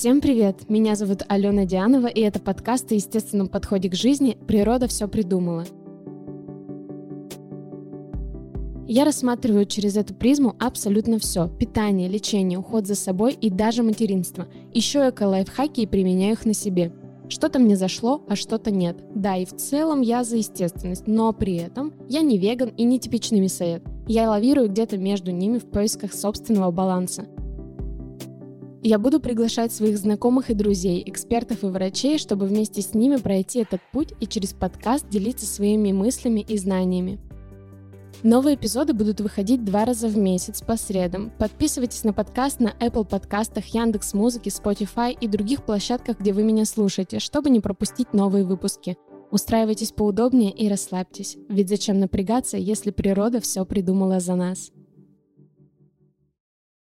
Всем привет! Меня зовут Алена Дианова, и это подкаст о естественном подходе к жизни «Природа все придумала». Я рассматриваю через эту призму абсолютно все. Питание, лечение, уход за собой и даже материнство. Еще эко-лайфхаки и применяю их на себе. Что-то мне зашло, а что-то нет. Да, и в целом я за естественность, но при этом я не веган и не типичный мясоед. Я лавирую где-то между ними в поисках собственного баланса. Я буду приглашать своих знакомых и друзей, экспертов и врачей, чтобы вместе с ними пройти этот путь и через подкаст делиться своими мыслями и знаниями. Новые эпизоды будут выходить два раза в месяц по средам. Подписывайтесь на подкаст на Apple подкастах, Яндекс Музыки, Spotify и других площадках, где вы меня слушаете, чтобы не пропустить новые выпуски. Устраивайтесь поудобнее и расслабьтесь, ведь зачем напрягаться, если природа все придумала за нас.